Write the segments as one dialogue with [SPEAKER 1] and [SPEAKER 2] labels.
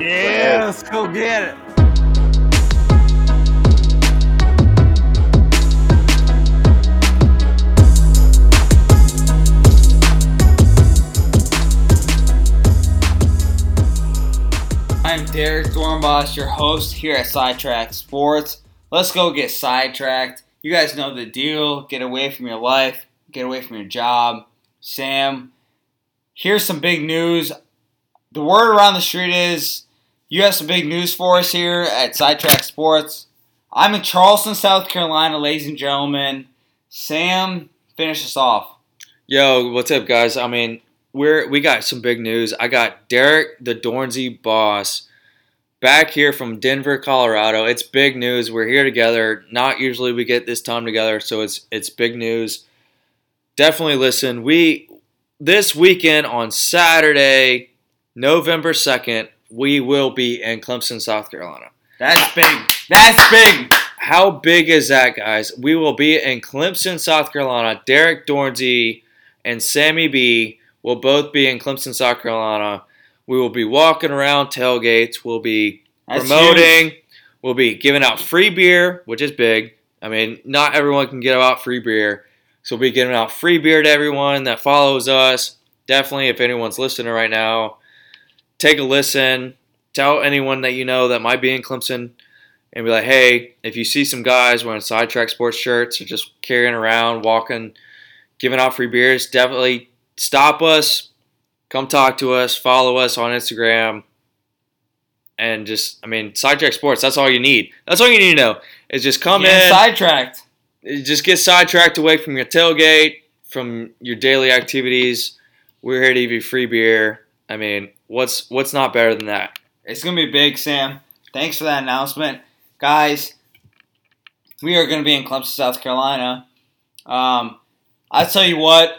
[SPEAKER 1] Yeah, let's go get it. I'm Derek Dornbos, your host here at Sidetrack Sports. Let's go get sidetracked. You guys know the deal. Get away from your life, get away from your job. Sam, here's some big news. The word around the street is you have some big news for us here at Sidetrack Sports. I'm in Charleston, South Carolina, ladies and gentlemen. Sam, finish us off.
[SPEAKER 2] Yo, what's up, guys? I mean, we're we got some big news. I got Derek the Dornsey boss back here from Denver, Colorado. It's big news. We're here together. Not usually we get this time together, so it's it's big news. Definitely listen. We this weekend on Saturday, November 2nd, we will be in Clemson, South Carolina.
[SPEAKER 1] That's big. That's big.
[SPEAKER 2] How big is that, guys? We will be in Clemson, South Carolina. Derek Dornsey and Sammy B will both be in Clemson, South Carolina. We will be walking around tailgates. We'll be
[SPEAKER 1] That's
[SPEAKER 2] promoting. We'll be giving out free beer, which is big. I mean, not everyone can get out free beer. So we'll be giving out free beer to everyone that follows us. Definitely, if anyone's listening right now, take a listen. Tell anyone that you know that might be in Clemson and be like, hey, if you see some guys wearing sidetrack sports shirts or just carrying around, walking, giving out free beers, definitely stop us, come talk to us, follow us on Instagram, and just, I mean, sidetrack sports. That's all you need. That's all you need to know is just come
[SPEAKER 1] Getting
[SPEAKER 2] in,
[SPEAKER 1] sidetracked.
[SPEAKER 2] just get sidetracked away from your tailgate, from your daily activities. We're here to give you free beer. I mean, what's what's not better than that?
[SPEAKER 1] It's gonna be big, Sam. Thanks for that announcement, guys. We are gonna be in Clemson, South Carolina. Um, I tell you what,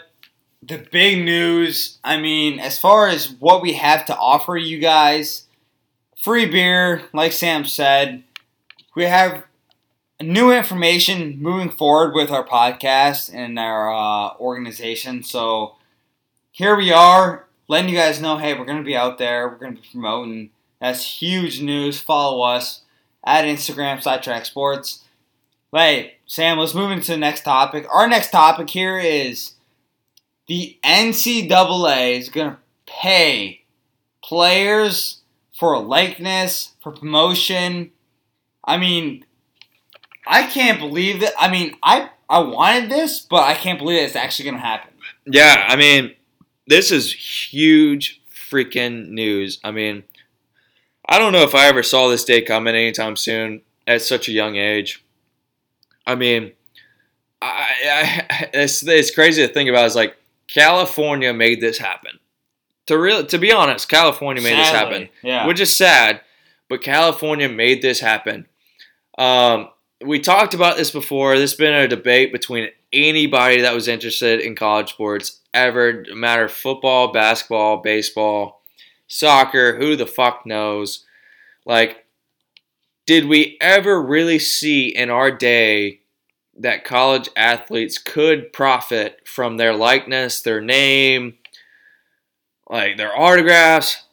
[SPEAKER 1] the big news. I mean, as far as what we have to offer you guys, free beer, like Sam said. We have new information moving forward with our podcast and our uh, organization. So here we are, letting you guys know, hey, we're gonna be out there. We're gonna be promoting. That's huge news. Follow us at Instagram Sidetrack Sports. Hey, Sam, let's move into the next topic. Our next topic here is the NCAA is gonna pay players for likeness, for promotion. I mean, I can't believe that. I mean, I I wanted this, but I can't believe it's actually gonna happen.
[SPEAKER 2] Yeah, I mean, this is huge freaking news. I mean, I don't know if I ever saw this day coming anytime soon at such a young age. I mean, I, I it's, it's crazy to think about. It's like California made this happen. To real, to be honest, California made this happen,
[SPEAKER 1] Yeah.
[SPEAKER 2] which is sad. But California made this happen. Um, we talked about this before. This has been a debate between anybody that was interested in college sports ever, no matter football, basketball, baseball, soccer, who the fuck knows? Like, did we ever really see in our day that college athletes could profit from their likeness, their name, like their autographs?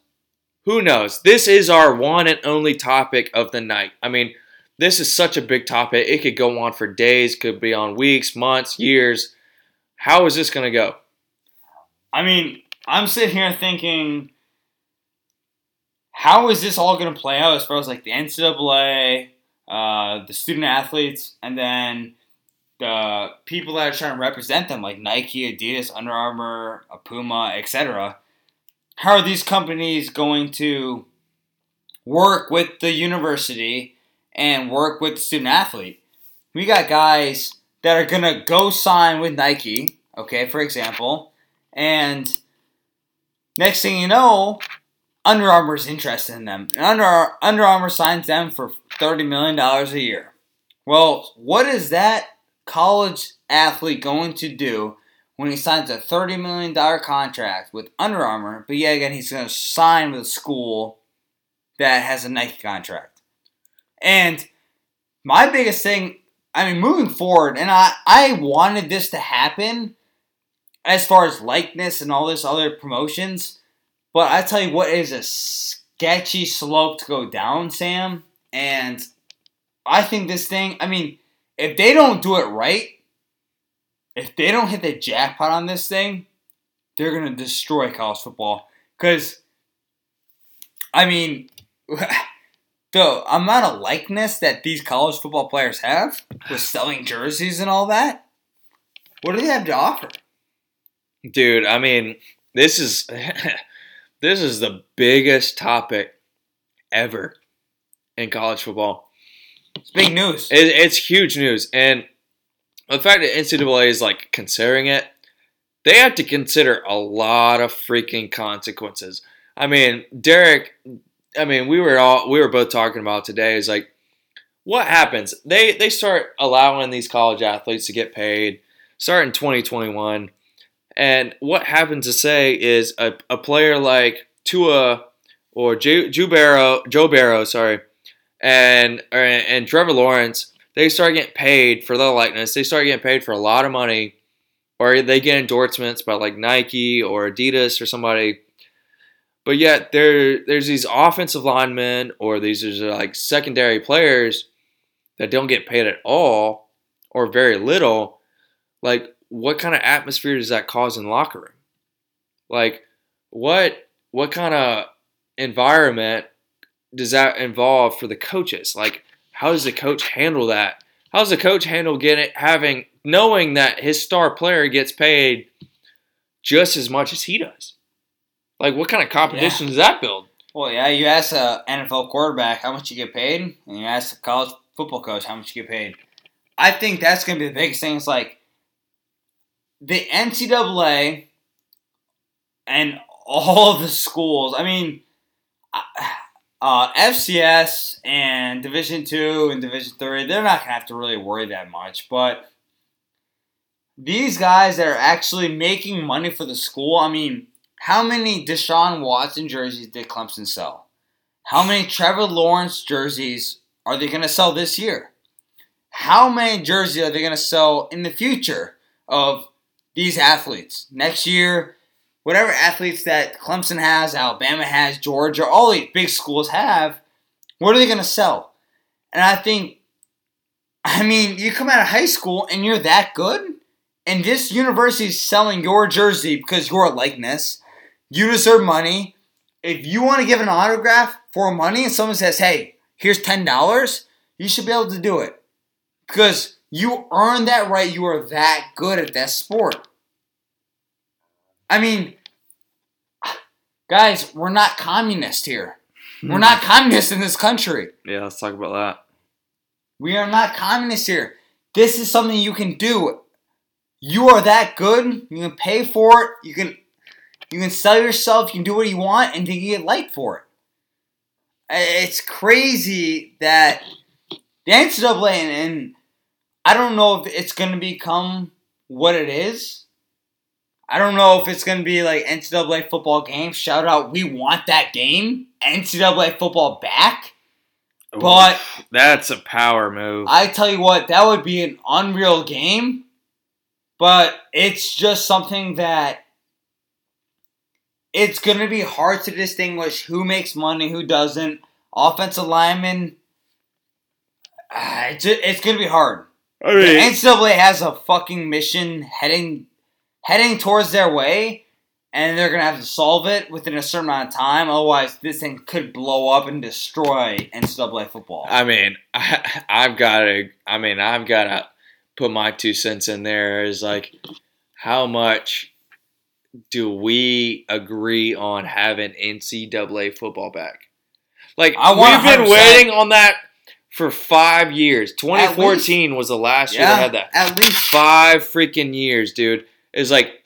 [SPEAKER 2] Who knows? This is our one and only topic of the night. I mean, this is such a big topic. It could go on for days, could be on weeks, months, years. How is this going to go?
[SPEAKER 1] I mean, I'm sitting here thinking, how is this all going to play out as far as like the NCAA, uh, the student athletes, and then the people that are trying to represent them, like Nike, Adidas, Under Armour, uh, Puma, etc. How are these companies going to work with the university and work with the student athlete? We got guys that are gonna go sign with Nike, okay, for example, and next thing you know, Under Armour's interested in them. And Under, Under Armour signs them for $30 million a year. Well, what is that college athlete going to do when he signs a $30 million contract with Under Armour, but yet again, he's going to sign with a school that has a Nike contract? And my biggest thing, I mean, moving forward, and I, I wanted this to happen as far as likeness and all this other promotions. But I tell you what is a sketchy slope to go down, Sam. And I think this thing, I mean, if they don't do it right, if they don't hit the jackpot on this thing, they're going to destroy college football. Because, I mean, the amount of likeness that these college football players have with selling jerseys and all that, what do they have to offer?
[SPEAKER 2] Dude, I mean, this is this is the biggest topic ever in college football.
[SPEAKER 1] It's big news.
[SPEAKER 2] It, it's huge news, and the fact that NCAA is like considering it, they have to consider a lot of freaking consequences. I mean, Derek. I mean, we were all we were both talking about today is like, what happens? They they start allowing these college athletes to get paid, start in 2021, and what happens to say is a, a player like Tua or Joe, Joe Burrow, Joe Burrow, sorry, and or, and Trevor Lawrence, they start getting paid for their likeness. They start getting paid for a lot of money, or they get endorsements by like Nike or Adidas or somebody. But yet there there's these offensive linemen or these are uh, like secondary players that don't get paid at all or very little. Like what kind of atmosphere does that cause in the locker room? Like what what kind of environment does that involve for the coaches? Like, how does the coach handle that? How does the coach handle getting having knowing that his star player gets paid just as much as he does? Like, what kind of competition yeah. does that build?
[SPEAKER 1] Well, yeah, you ask a NFL quarterback how much you get paid, and you ask a college football coach how much you get paid. I think that's going to be the biggest thing. It's like the NCAA and all the schools. I mean, uh, FCS and Division Two and Division Three, they're not gonna have to really worry that much. But these guys that are actually making money for the school, I mean, how many Deshaun Watson jerseys did Clemson sell? How many Trevor Lawrence jerseys are they gonna sell this year? How many jerseys are they gonna sell in the future of these athletes next year? whatever athletes that Clemson has, Alabama has, Georgia, all these big schools have, what are they going to sell? And I think, I mean, you come out of high school and you're that good, and this university is selling your jersey because you're a likeness. You deserve money. If you want to give an autograph for money and someone says, hey, here's $10, you should be able to do it. Because you earn that right. You are that good at that sport. I mean, guys, we're not communist here. We're not hmm. communist in this country.
[SPEAKER 2] Yeah, let's talk about that.
[SPEAKER 1] We are not communist here. This is something you can do. You are that good. You can pay for it. You can you can sell yourself. You can do what you want, and you get light for it. It's crazy that the NCAA and, and I don't know if it's going to become what it is I don't know if it's going to be like NCAA football game. Shout out, we want that game. NCAA football back. Ooh, but
[SPEAKER 2] that's a power move.
[SPEAKER 1] I tell you what, that would be an unreal game. But it's just something that it's going to be hard to distinguish who makes money, who doesn't. Offensive lineman, uh, it's, it's going to be hard. I mean, the NCAA has a fucking mission heading heading towards their way, and they're gonna have to solve it within a certain amount of time. Otherwise, this thing could blow up and destroy NCAA football.
[SPEAKER 2] I mean, I, I've got to. I mean, I've got to put my two cents in there. Is like, how much do we agree on having NCAA football back? Like, we've been waiting on that for five years. 2014 was the last year yeah, they had that.
[SPEAKER 1] At least
[SPEAKER 2] five freaking years, dude is like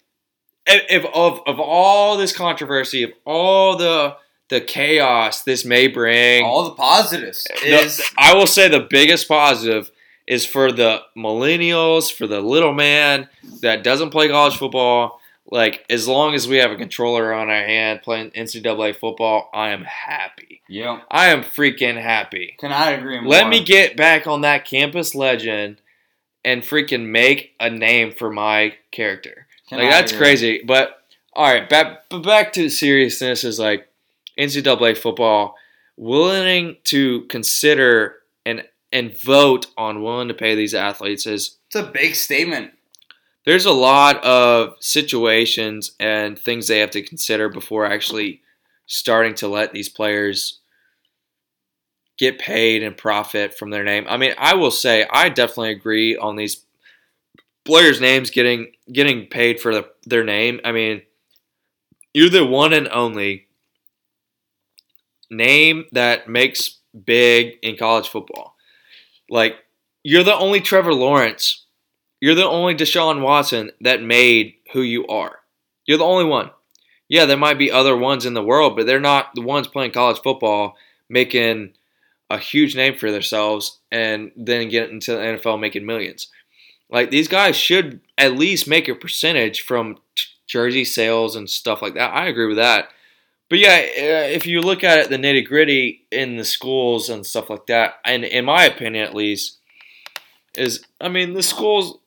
[SPEAKER 2] if of of all this controversy, of all the the chaos this may bring,
[SPEAKER 1] all the positives eh,
[SPEAKER 2] is I will say the biggest positive is for the millennials, for the little man that doesn't play college football. Like as long as we have a controller on our hand playing NCAA football, I am happy.
[SPEAKER 1] Yeah,
[SPEAKER 2] I am freaking happy.
[SPEAKER 1] Can I agree more?
[SPEAKER 2] Let me get back on that campus legend and freaking make a name for my character. Can like I that's agree? crazy. But all right, back but back to seriousness is like NCAA football willing to consider and and vote on willing to pay these athletes is
[SPEAKER 1] It's a big statement.
[SPEAKER 2] There's a lot of situations and things they have to consider before actually starting to let these players get paid and profit from their name. I mean, I will say I definitely agree on these players' names getting getting paid for the, their name. I mean, you're the one and only name that makes big in college football. Like you're the only Trevor Lawrence you're the only Deshaun Watson that made who you are. You're the only one. Yeah, there might be other ones in the world, but they're not the ones playing college football making a huge name for themselves and then get into the NFL making millions. Like these guys should at least make a percentage from t- jersey sales and stuff like that. I agree with that. But yeah, uh, if you look at it, the nitty gritty in the schools and stuff like that, and in my opinion at least, is I mean the schools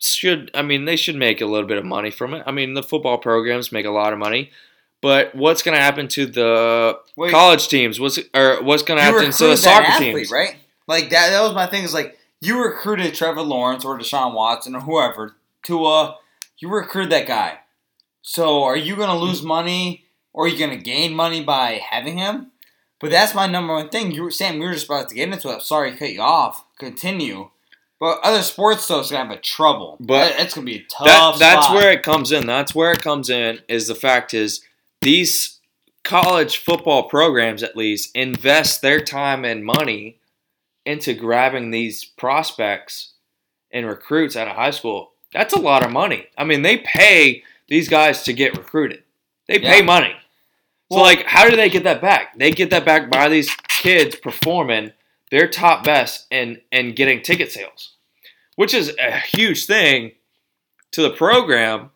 [SPEAKER 2] should I mean they should make a little bit of money from it. I mean the football programs make a lot of money, but what's going to happen to the
[SPEAKER 1] Wait,
[SPEAKER 2] college teams? What's or what's going to happen to the soccer
[SPEAKER 1] athlete,
[SPEAKER 2] teams?
[SPEAKER 1] right? Like that. That was my thing. Is like you recruited Trevor Lawrence or Deshaun Watson or whoever to uh, you recruited that guy. So are you gonna lose money or are you gonna gain money by having him? But that's my number one thing. You were Sam, we were just about to get into it. Sorry, to cut you off. Continue. But other sports though is gonna have a trouble.
[SPEAKER 2] But
[SPEAKER 1] it's gonna be a tough.
[SPEAKER 2] That, that's
[SPEAKER 1] spot.
[SPEAKER 2] where it comes in. That's where it comes in. Is the fact is these college football programs at least invest their time and money into grabbing these prospects and recruits out of high school. That's a lot of money. I mean, they pay these guys to get recruited. They pay
[SPEAKER 1] Yeah.
[SPEAKER 2] money. So
[SPEAKER 1] Well-
[SPEAKER 2] like how do they get that back? They get that back by these kids performing their top best and and getting ticket sales. Which is a huge thing to the program.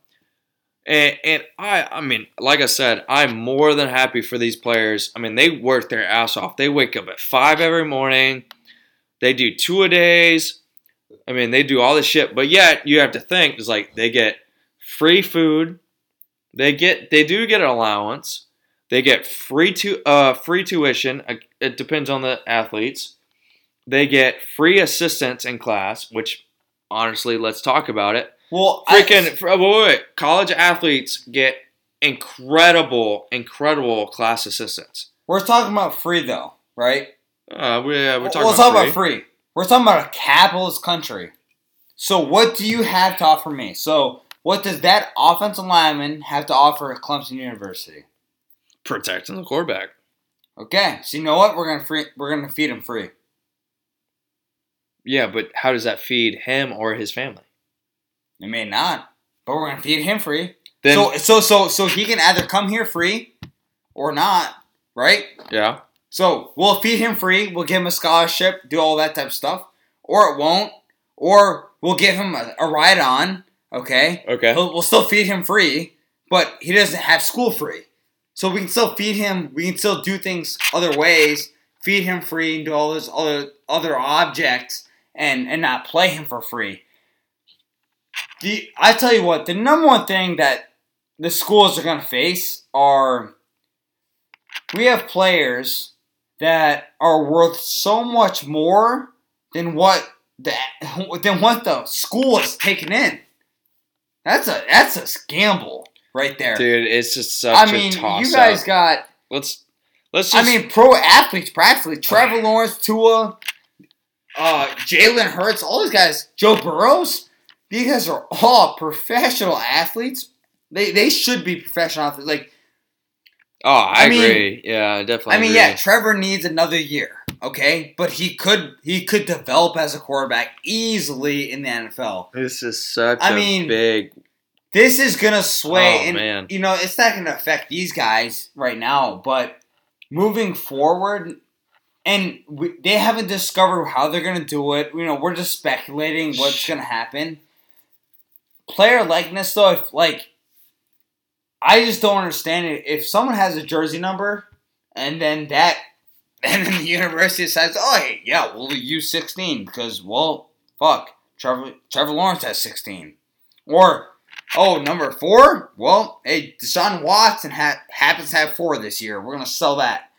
[SPEAKER 2] And, and I, I mean, like I said, I'm more than happy for these players. I mean, they work their ass off. They wake up at five every morning. They do two a days. I mean, they do all this shit. But yet, you have to think is like they get free food. They get they do get an allowance. They get free to uh free tuition. It depends on the athletes. They get free assistance in class, which honestly, let's talk about it
[SPEAKER 1] well,
[SPEAKER 2] freaking fr- wait, wait, wait. college athletes get incredible, incredible class assistants.
[SPEAKER 1] we're talking about free though, right?
[SPEAKER 2] Uh, we, yeah, we're talking
[SPEAKER 1] let's
[SPEAKER 2] about,
[SPEAKER 1] talk
[SPEAKER 2] free.
[SPEAKER 1] about free. We're talking about a capitalist country. So what do you have to offer me? So what does that offensive lineman have to offer at Clemson University?
[SPEAKER 2] protecting the quarterback.
[SPEAKER 1] Okay, so you know what? We're gonna free. We're gonna feed him free.
[SPEAKER 2] Yeah, but how does that feed him or his family?
[SPEAKER 1] It may not, but we're gonna feed him free.
[SPEAKER 2] Then,
[SPEAKER 1] so so so so he can either come here free or not, right?
[SPEAKER 2] yeah,
[SPEAKER 1] So we'll feed him free. We'll give him a scholarship, do all that type of stuff, or it won't, or we'll give him a, a ride on. Okay,
[SPEAKER 2] okay,
[SPEAKER 1] He'll, we'll still feed him free, but he doesn't have school free. So we can still feed him. We can still do things other ways. Feed him free and do all those other other objects, and and not play him for free. The I tell you what, the number one thing that the schools are going to face are we have players that are worth so much more than what the than what the school is taking in. That's a that's a gamble right there.
[SPEAKER 2] dude, it's just such
[SPEAKER 1] I mean,
[SPEAKER 2] toss
[SPEAKER 1] you guys
[SPEAKER 2] up.
[SPEAKER 1] got.
[SPEAKER 2] Let's let's just.
[SPEAKER 1] I mean, pro athletes practically. Trevor Lawrence, Tua, uh, Jalen Hurts, all these guys. Joe Burrows. These guys are all professional athletes. They they should be professional athletes. Like
[SPEAKER 2] oh, I,
[SPEAKER 1] I mean-
[SPEAKER 2] agree. Yeah, definitely.
[SPEAKER 1] I mean,
[SPEAKER 2] agree.
[SPEAKER 1] yeah, Trevor needs another year. Okay, but he could he could develop as a quarterback easily in the NFL.
[SPEAKER 2] This is such
[SPEAKER 1] I
[SPEAKER 2] a
[SPEAKER 1] mean,
[SPEAKER 2] big.
[SPEAKER 1] This is gonna sway,
[SPEAKER 2] Oh,
[SPEAKER 1] and
[SPEAKER 2] man.
[SPEAKER 1] you know it's not gonna affect these guys right now. But moving forward, and we, they haven't discovered how they're gonna do it. You know, we're just speculating what's gonna happen. Player likeness, though, if like, I just don't understand it. If someone has a jersey number, and then that, and then the university decides, oh hey, yeah, we'll use sixteen because well, fuck, Trevor Trevor Lawrence has sixteen, or Oh, number four? Well, hey, Deshaun Watson ha- happens to have four this year. We're going to sell that.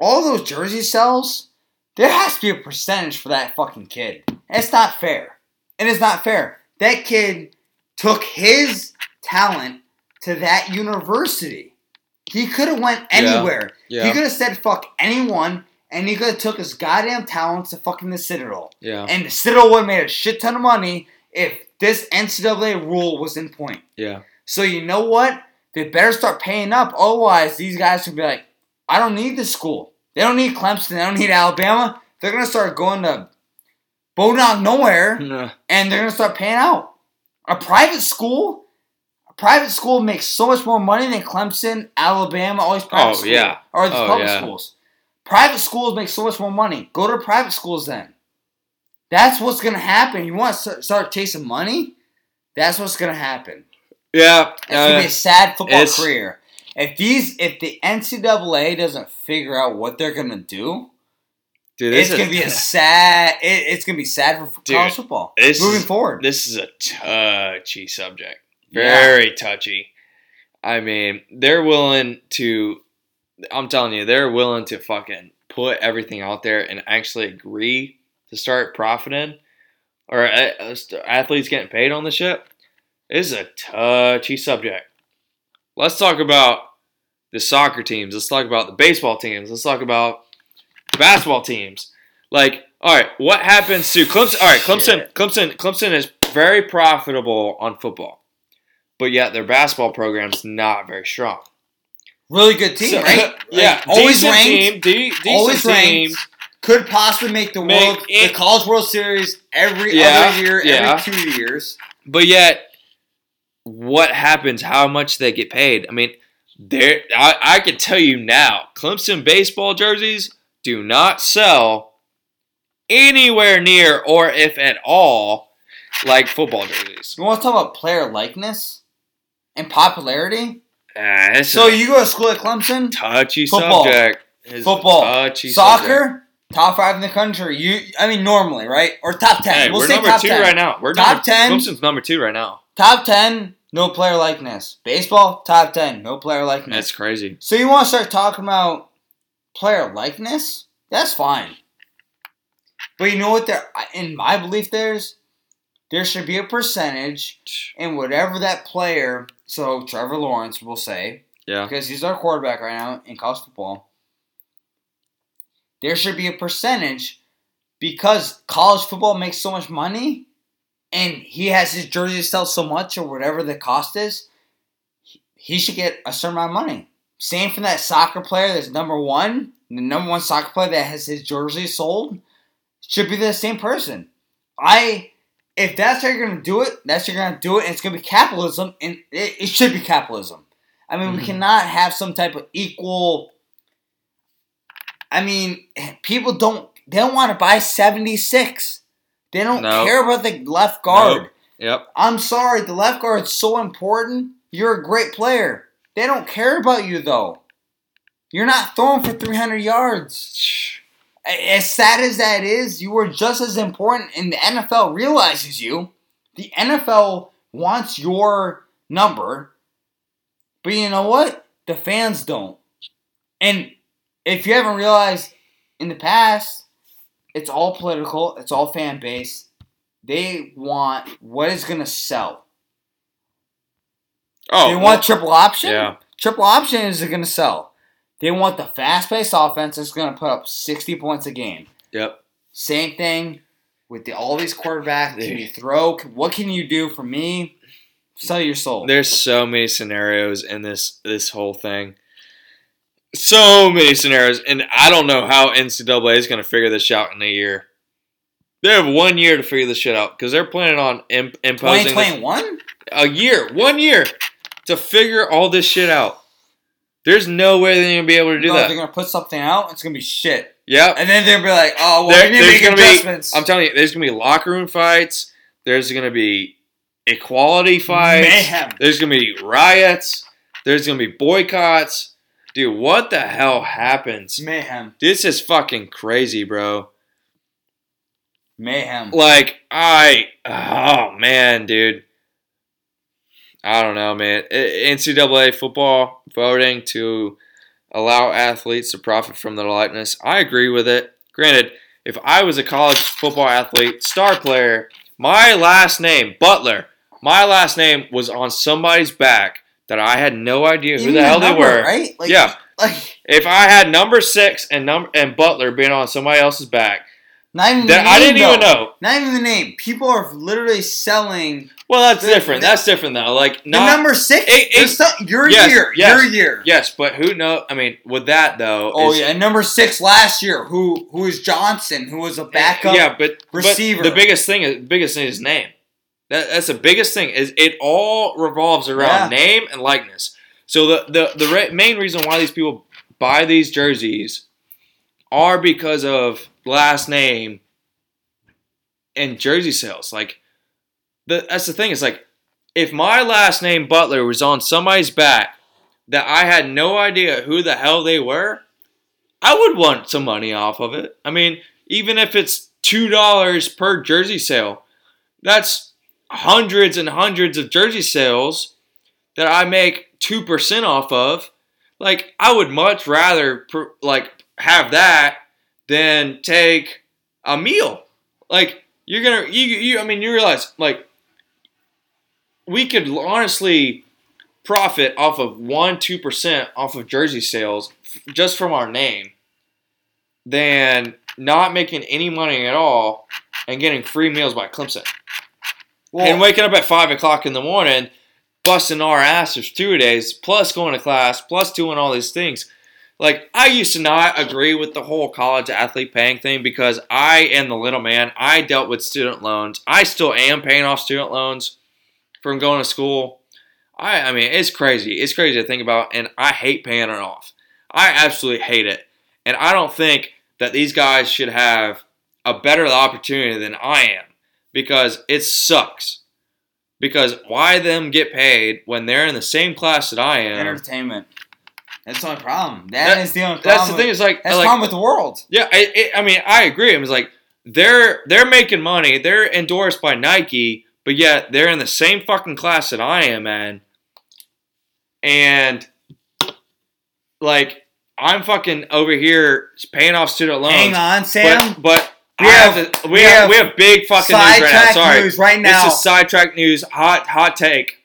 [SPEAKER 1] All those jersey sales, there has to be a percentage for that fucking kid. It's not fair. It is not fair. That kid took his talent to that university. He could have went anywhere.
[SPEAKER 2] Yeah.
[SPEAKER 1] He could have said fuck anyone, and he could have took his goddamn talents to fucking the Citadel.
[SPEAKER 2] Yeah.
[SPEAKER 1] And the Citadel would have made a shit ton of money if this NCAA rule was in point.
[SPEAKER 2] Yeah.
[SPEAKER 1] So you know what? They better start paying up. Otherwise, these guys will be like, I don't need this school. They don't need Clemson. They don't need Alabama. They're gonna start going to Bodog nowhere,
[SPEAKER 2] Nah.
[SPEAKER 1] and they're gonna start paying out. A private school, a private school makes so much more money than Clemson, Alabama, all these private
[SPEAKER 2] Oh,
[SPEAKER 1] schools,
[SPEAKER 2] yeah.
[SPEAKER 1] or the
[SPEAKER 2] Oh,
[SPEAKER 1] public
[SPEAKER 2] yeah.
[SPEAKER 1] schools. Private schools make so much more money. Go to private schools then. That's what's gonna happen. You want to start chasing money? That's what's gonna happen.
[SPEAKER 2] Yeah.
[SPEAKER 1] It's gonna be
[SPEAKER 2] uh,
[SPEAKER 1] a sad football career. If these, if the NCAA doesn't figure out what they're gonna do,
[SPEAKER 2] dude, this
[SPEAKER 1] it's gonna be a sad. It, it's gonna be sad for
[SPEAKER 2] Dude,
[SPEAKER 1] college football
[SPEAKER 2] this
[SPEAKER 1] moving
[SPEAKER 2] is-
[SPEAKER 1] forward.
[SPEAKER 2] This is a touchy subject.
[SPEAKER 1] Yeah.
[SPEAKER 2] Very touchy. I mean, they're willing to. I'm telling you, they're willing to fucking put everything out there and actually agree to start profiting, or athletes getting paid on the ship. This is a touchy subject. Let's talk about the soccer teams. Let's talk about the baseball teams. Let's talk about the basketball teams. Like, all right, what happens to Clemson? All right, Clemson,
[SPEAKER 1] Shit.
[SPEAKER 2] Clemson, Clemson is very profitable on football, but yet their basketball program's not very strong.
[SPEAKER 1] really good team,
[SPEAKER 2] So-
[SPEAKER 1] right?
[SPEAKER 2] yeah,
[SPEAKER 1] Like, always ranked.
[SPEAKER 2] team, de-
[SPEAKER 1] always
[SPEAKER 2] team.
[SPEAKER 1] ranked. Could possibly make the
[SPEAKER 2] Make
[SPEAKER 1] world,
[SPEAKER 2] it-
[SPEAKER 1] the College World Series every
[SPEAKER 2] Yeah,
[SPEAKER 1] other year,
[SPEAKER 2] yeah.
[SPEAKER 1] every two years.
[SPEAKER 2] But yet, what happens? How much they get paid? I mean, there. I, I can tell you now, Clemson baseball jerseys do not sell anywhere near, or if at all, like football jerseys.
[SPEAKER 1] You want to talk about player likeness and popularity?
[SPEAKER 2] Ah,
[SPEAKER 1] So
[SPEAKER 2] a
[SPEAKER 1] you go to school at Clemson,
[SPEAKER 2] touchy
[SPEAKER 1] Football.
[SPEAKER 2] subject. It's
[SPEAKER 1] Football.
[SPEAKER 2] touchy subject.
[SPEAKER 1] soccer, top five in the country. You, I mean, normally, right? Or top ten.
[SPEAKER 2] Hey,
[SPEAKER 1] we'll
[SPEAKER 2] we're
[SPEAKER 1] say
[SPEAKER 2] number
[SPEAKER 1] top
[SPEAKER 2] two
[SPEAKER 1] 10.
[SPEAKER 2] right now. We're
[SPEAKER 1] Top
[SPEAKER 2] number,
[SPEAKER 1] 10.
[SPEAKER 2] Clemson's number two right now.
[SPEAKER 1] Top 10, no player likeness. Baseball, top 10, no player likeness.
[SPEAKER 2] That's crazy.
[SPEAKER 1] so you want to start talking about player likeness? That's fine. But you know what? There, in my belief, there's there should be a percentage in whatever that player. So Trevor Lawrence will say
[SPEAKER 2] Yeah.
[SPEAKER 1] because he's our quarterback right now in college football. There should be a percentage because college football makes so much money and he has his jersey sell so much or whatever the cost is, he- should get a certain amount of money. Same for that soccer player that's number one, the number one soccer player that has his jersey sold, should be the same person. I if that's how you're gonna do it, that's how you're gonna do it, and it's gonna be capitalism, and it, it should be capitalism. I mean, we
[SPEAKER 2] Mhm.
[SPEAKER 1] cannot have some type of equal. I mean, people don't they don't want to buy seventy six. They don't
[SPEAKER 2] No.
[SPEAKER 1] care about the left guard.
[SPEAKER 2] Nope. Yep.
[SPEAKER 1] I'm sorry, the left guard's so important. You're a great player. They don't care about you though. You're not throwing for 300 yards. As sad as that is, you are just as important, and the NFL realizes you. The NFL wants your number, but you know what? The fans don't. And if you haven't realized in the past, it's all political, it's all fan base. They want what is going to sell.
[SPEAKER 2] Oh,
[SPEAKER 1] they want triple option.
[SPEAKER 2] yeah.
[SPEAKER 1] Triple option is going to sell. They want the fast paced offense that's going to put up 60 points a game.
[SPEAKER 2] Yep.
[SPEAKER 1] Same thing with the, all these quarterbacks. Can you throw? What can you do for me? Sell your soul.
[SPEAKER 2] There's so many scenarios in this this whole thing. So many scenarios, and I don't know how NCAA is going to figure this out in a year. They have one year to figure this shit out because they're planning on imp- imposing this-
[SPEAKER 1] 2021?
[SPEAKER 2] a year, one year to figure all this shit out. There's no way they're gonna be able to do
[SPEAKER 1] no,
[SPEAKER 2] that.
[SPEAKER 1] they're going to put something out. It's going to be shit.
[SPEAKER 2] Yep.
[SPEAKER 1] And then they'll be like, oh, well,
[SPEAKER 2] There-
[SPEAKER 1] we
[SPEAKER 2] there's
[SPEAKER 1] make
[SPEAKER 2] gonna be- I'm telling you, there's gonna be locker room fights. There's gonna be equality fights.
[SPEAKER 1] Mayhem.
[SPEAKER 2] There's gonna be riots. There's gonna be boycotts. Dude, what the hell happens?
[SPEAKER 1] Mayhem.
[SPEAKER 2] This is fucking crazy, bro.
[SPEAKER 1] Mayhem.
[SPEAKER 2] Like, I, oh man, dude. I don't know, man. NCAA football voting to allow athletes to profit from their likeness. I agree with it. Granted, if I was a college football athlete, star player, my last name, Butler, my last name was on somebody's back that I had no idea who the hell
[SPEAKER 1] number,
[SPEAKER 2] they were.
[SPEAKER 1] Right? Like,
[SPEAKER 2] Yeah.
[SPEAKER 1] Like
[SPEAKER 2] If I had number six and number and Butler being on somebody else's back,
[SPEAKER 1] not even the
[SPEAKER 2] I didn't even know.
[SPEAKER 1] Not even the name. People are literally selling
[SPEAKER 2] Well, that's
[SPEAKER 1] The-
[SPEAKER 2] different.
[SPEAKER 1] the-
[SPEAKER 2] that's different though. Like
[SPEAKER 1] the number six.
[SPEAKER 2] It- it-
[SPEAKER 1] some- your
[SPEAKER 2] yes,
[SPEAKER 1] year.
[SPEAKER 2] yes.
[SPEAKER 1] Your year.
[SPEAKER 2] yes, but who know? I mean, with that though.
[SPEAKER 1] Oh
[SPEAKER 2] is-
[SPEAKER 1] yeah, and number six last year. Who who is Johnson? Who was a backup?
[SPEAKER 2] Yeah, but
[SPEAKER 1] receiver.
[SPEAKER 2] But the biggest thing is biggest thing is name. That, that's the biggest thing. Is it all revolves around
[SPEAKER 1] Yeah.
[SPEAKER 2] name and likeness. So the the the re- main reason why these people buy these jerseys are because of last name and jersey sales. Like the, that's the thing. It's like if my last name Butler was on somebody's back that I had no idea who the hell they were, I would want some money off of it. I mean, even if it's two dollars per jersey sale, that's hundreds and hundreds of jersey sales that I make two percent off of. Like, I would much rather like have that than take a meal. Like, you're gonna you you. I mean, you realize like we could honestly profit off of one two percent off of jersey sales just from our name than not making any money at all and getting free meals by Clemson
[SPEAKER 1] Well,
[SPEAKER 2] and waking up at five o'clock in the morning busting our asses two days plus going to class plus doing all these things. Like i used to not agree with the whole college athlete paying thing because i am the little man. I dealt with student loans. I still am paying off student loans from going to school. I i mean it's crazy. It's crazy to think about and i hate paying it off. I absolutely hate it. And i don't think that these guys should have a better opportunity than i am because it sucks because why them get paid when they're in the same class that I am?
[SPEAKER 1] entertainment. That's the only problem.
[SPEAKER 2] That-
[SPEAKER 1] that is the only problem.
[SPEAKER 2] That's the thing. Is like,
[SPEAKER 1] That's the
[SPEAKER 2] like
[SPEAKER 1] problem with the world.
[SPEAKER 2] yeah. I, it, I mean, I agree. It was like they're they're making money. They're endorsed by Nike, but yet they're in the same fucking class that I am in, and like I'm fucking over here paying off student loans.
[SPEAKER 1] Hang on, Sam.
[SPEAKER 2] But, but
[SPEAKER 1] We
[SPEAKER 2] I
[SPEAKER 1] have-
[SPEAKER 2] have, we,
[SPEAKER 1] we
[SPEAKER 2] have,
[SPEAKER 1] have
[SPEAKER 2] we have big fucking news right now. Sorry,
[SPEAKER 1] news right now.
[SPEAKER 2] This is sidetrack news. Hot hot take.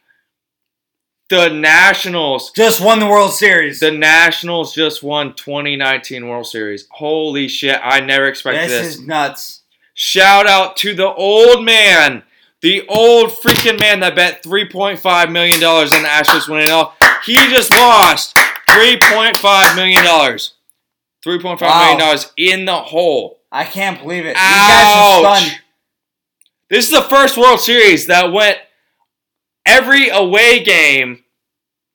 [SPEAKER 2] The Nationals
[SPEAKER 1] just won the World Series.
[SPEAKER 2] the Nationals just won 2019 World Series. Holy shit, I never expected
[SPEAKER 1] this
[SPEAKER 2] this.
[SPEAKER 1] is nuts.
[SPEAKER 2] Shout out to the old man. The old freaking man that bet $3.5 million on the Astros winning it all. He just lost $3.5 million. $3.5
[SPEAKER 1] Wow.
[SPEAKER 2] million dollars in the hole.
[SPEAKER 1] I can't believe it. These guys are
[SPEAKER 2] Ouch.
[SPEAKER 1] stunned.
[SPEAKER 2] This is the first World Series that went every away game.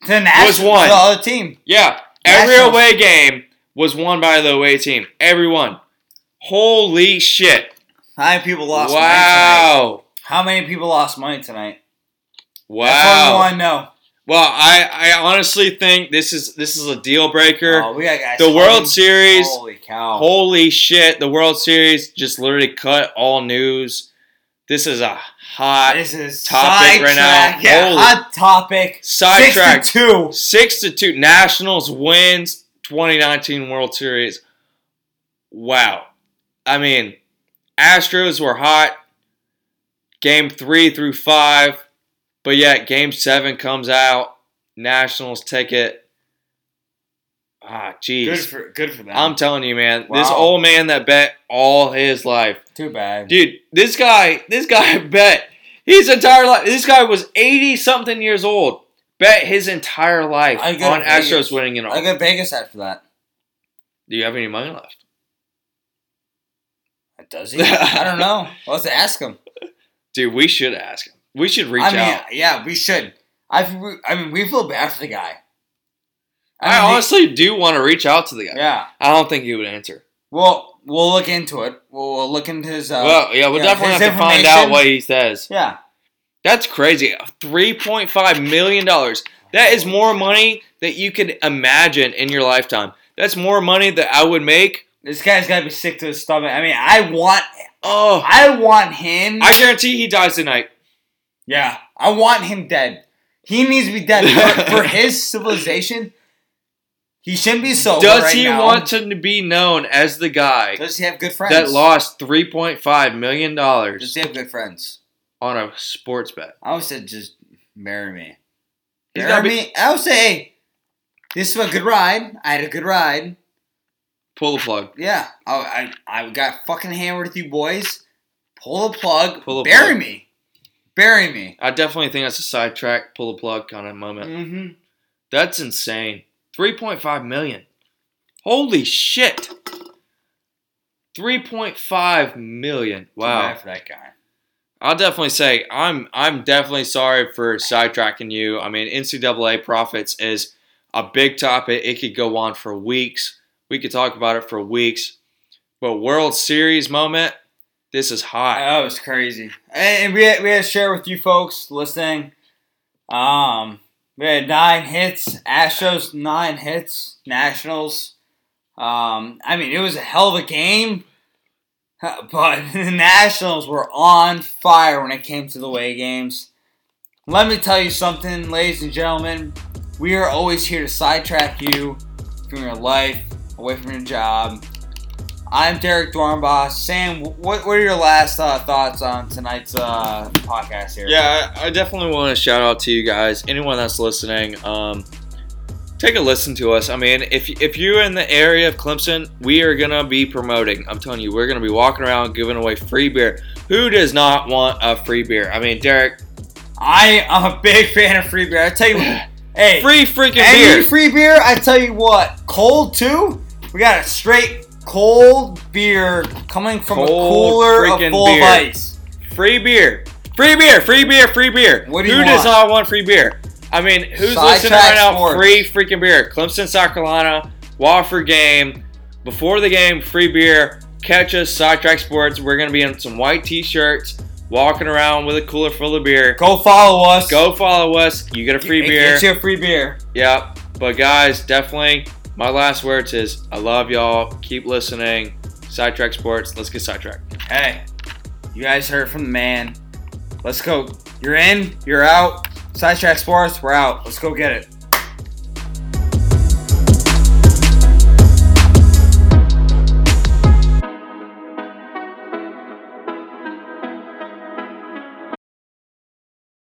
[SPEAKER 1] To the Nationals,
[SPEAKER 2] Was won.
[SPEAKER 1] The other team.
[SPEAKER 2] Yeah, every
[SPEAKER 1] Nationals.
[SPEAKER 2] away game was won by the away team. Every one. Holy shit.
[SPEAKER 1] How many people lost money tonight?
[SPEAKER 2] wow.
[SPEAKER 1] How many people lost money tonight? That's what we
[SPEAKER 2] Wow.
[SPEAKER 1] want to know.
[SPEAKER 2] Well, I, I honestly think this is this is a deal breaker.
[SPEAKER 1] Oh, we got
[SPEAKER 2] the World. Series,
[SPEAKER 1] Holy cow.
[SPEAKER 2] holy shit, the World Series just literally cut all news. This is a hot
[SPEAKER 1] this is
[SPEAKER 2] topic right now.
[SPEAKER 1] Yeah,
[SPEAKER 2] Holy-
[SPEAKER 1] hot topic.
[SPEAKER 2] sidetrack.
[SPEAKER 1] Six to two.
[SPEAKER 2] Six to two. Nationals wins 2019 World Series. Wow. I mean, Astros were hot. Game three through five, but yet game seven comes out. Nationals take it. Ah,
[SPEAKER 1] Good
[SPEAKER 2] jeez.
[SPEAKER 1] for good for them.
[SPEAKER 2] I'm telling you, man. This old man that bet all his life,
[SPEAKER 1] too bad.
[SPEAKER 2] dude. This guy, this guy bet his entire life. This guy was 80 something years old. Bet his entire life
[SPEAKER 1] go
[SPEAKER 2] on
[SPEAKER 1] to Vegas.
[SPEAKER 2] Astros winning it all.
[SPEAKER 1] I got Vegas after that.
[SPEAKER 2] Do you have any money left?
[SPEAKER 1] Does he? I don't know. Let's ask him.
[SPEAKER 2] Dude, we should ask him. We should reach
[SPEAKER 1] I mean,
[SPEAKER 2] out.
[SPEAKER 1] yeah, we should. I, I mean, we feel bad for the guy.
[SPEAKER 2] I,
[SPEAKER 1] mean, he-
[SPEAKER 2] honestly do want to reach out to the guy.
[SPEAKER 1] yeah.
[SPEAKER 2] I don't think he would answer.
[SPEAKER 1] Well, we'll look into it. We'll, we'll look into his. Uh,
[SPEAKER 2] well, yeah, we'll definitely have to find out what he says.
[SPEAKER 1] yeah.
[SPEAKER 2] That's crazy. $3.5 million. That is more money that you could imagine in your lifetime. That's more money that I would make.
[SPEAKER 1] This guy's got to be sick to his stomach. I mean, I want,
[SPEAKER 2] Oh,
[SPEAKER 1] I want him.
[SPEAKER 2] I guarantee he dies tonight.
[SPEAKER 1] Yeah, I want him dead. He needs to be dead for, for his civilization. He shouldn't be so.
[SPEAKER 2] Does
[SPEAKER 1] right
[SPEAKER 2] he
[SPEAKER 1] now.
[SPEAKER 2] want to be known as the guy
[SPEAKER 1] Does he have good friends?
[SPEAKER 2] that lost three point five million dollars?
[SPEAKER 1] Does he have good friends?
[SPEAKER 2] on a sports bet?
[SPEAKER 1] I would say just marry me.
[SPEAKER 2] He's
[SPEAKER 1] Marry
[SPEAKER 2] be-
[SPEAKER 1] me. I would say, hey, this is a good ride. I had a good ride.
[SPEAKER 2] Pull the plug.
[SPEAKER 1] Yeah, I I, I got fucking hammered with you boys. Pull the plug.
[SPEAKER 2] Pull the
[SPEAKER 1] bury
[SPEAKER 2] plug.
[SPEAKER 1] me. Bury me.
[SPEAKER 2] I definitely think that's a sidetrack, pull the plug kind of moment.
[SPEAKER 1] Mm-hmm.
[SPEAKER 2] That's insane. Three point five million. Holy shit. Three point five million. Wow.
[SPEAKER 1] for that guy.
[SPEAKER 2] I'll definitely say I'm I'm definitely sorry for sidetracking you. I mean, NCAA profits is a big topic. It could go on for weeks. We could talk about it for weeks. But World Series moment, this is hot.
[SPEAKER 1] That was crazy. And we had, we had to share with you folks listening. Um, we had nine hits. Astros nine hits. Nationals. Um, I mean, it was a hell of a game. But the Nationals were on fire when it came to the away games. Let me tell you something, ladies and gentlemen. We are always here to sidetrack you from your life, away from your job. I'm Derek Dornbos. Sam, what, what are your last uh, thoughts on tonight's uh, podcast here?
[SPEAKER 2] Yeah, I, I definitely want to shout out to you guys. Anyone that's listening, um, take a listen to us. I mean, if if you're in the area of Clemson, we are gonna be promoting. I'm telling you, we're gonna be walking around giving away free beer. Who does not want a free beer? I mean, Derek,
[SPEAKER 1] I am a big fan of free beer. I tell you, hey,
[SPEAKER 2] free freaking
[SPEAKER 1] any
[SPEAKER 2] beer.
[SPEAKER 1] free beer. I tell you what, cold too. We got a straight cold beer coming from
[SPEAKER 2] Cold
[SPEAKER 1] a cooler of full
[SPEAKER 2] beer.
[SPEAKER 1] of ice.
[SPEAKER 2] Free beer. Free beer. Free beer. Free beer.
[SPEAKER 1] What do you
[SPEAKER 2] Who does
[SPEAKER 1] want?
[SPEAKER 2] not want free beer? I mean, who's
[SPEAKER 1] Sidetrack
[SPEAKER 2] listening right now?
[SPEAKER 1] Sports.
[SPEAKER 2] Free freaking beer. Clemson, South Carolina, Wofford game. Before the game, free beer. Catch us, Sidetrack Sports. We're going to be in some white t shirts, walking around with a cooler full of beer.
[SPEAKER 1] Go follow us.
[SPEAKER 2] Go follow us. You get a free
[SPEAKER 1] Get-
[SPEAKER 2] beer.
[SPEAKER 1] Get you a free beer.
[SPEAKER 2] Yep. But guys, definitely, my last words is I love y'all. Keep listening. Sidetrack Sports. Let's get sidetracked.
[SPEAKER 1] Hey, you guys heard from the man. Let's go. You're in. You're out. Sidetrack Sports. We're out. Let's go get it.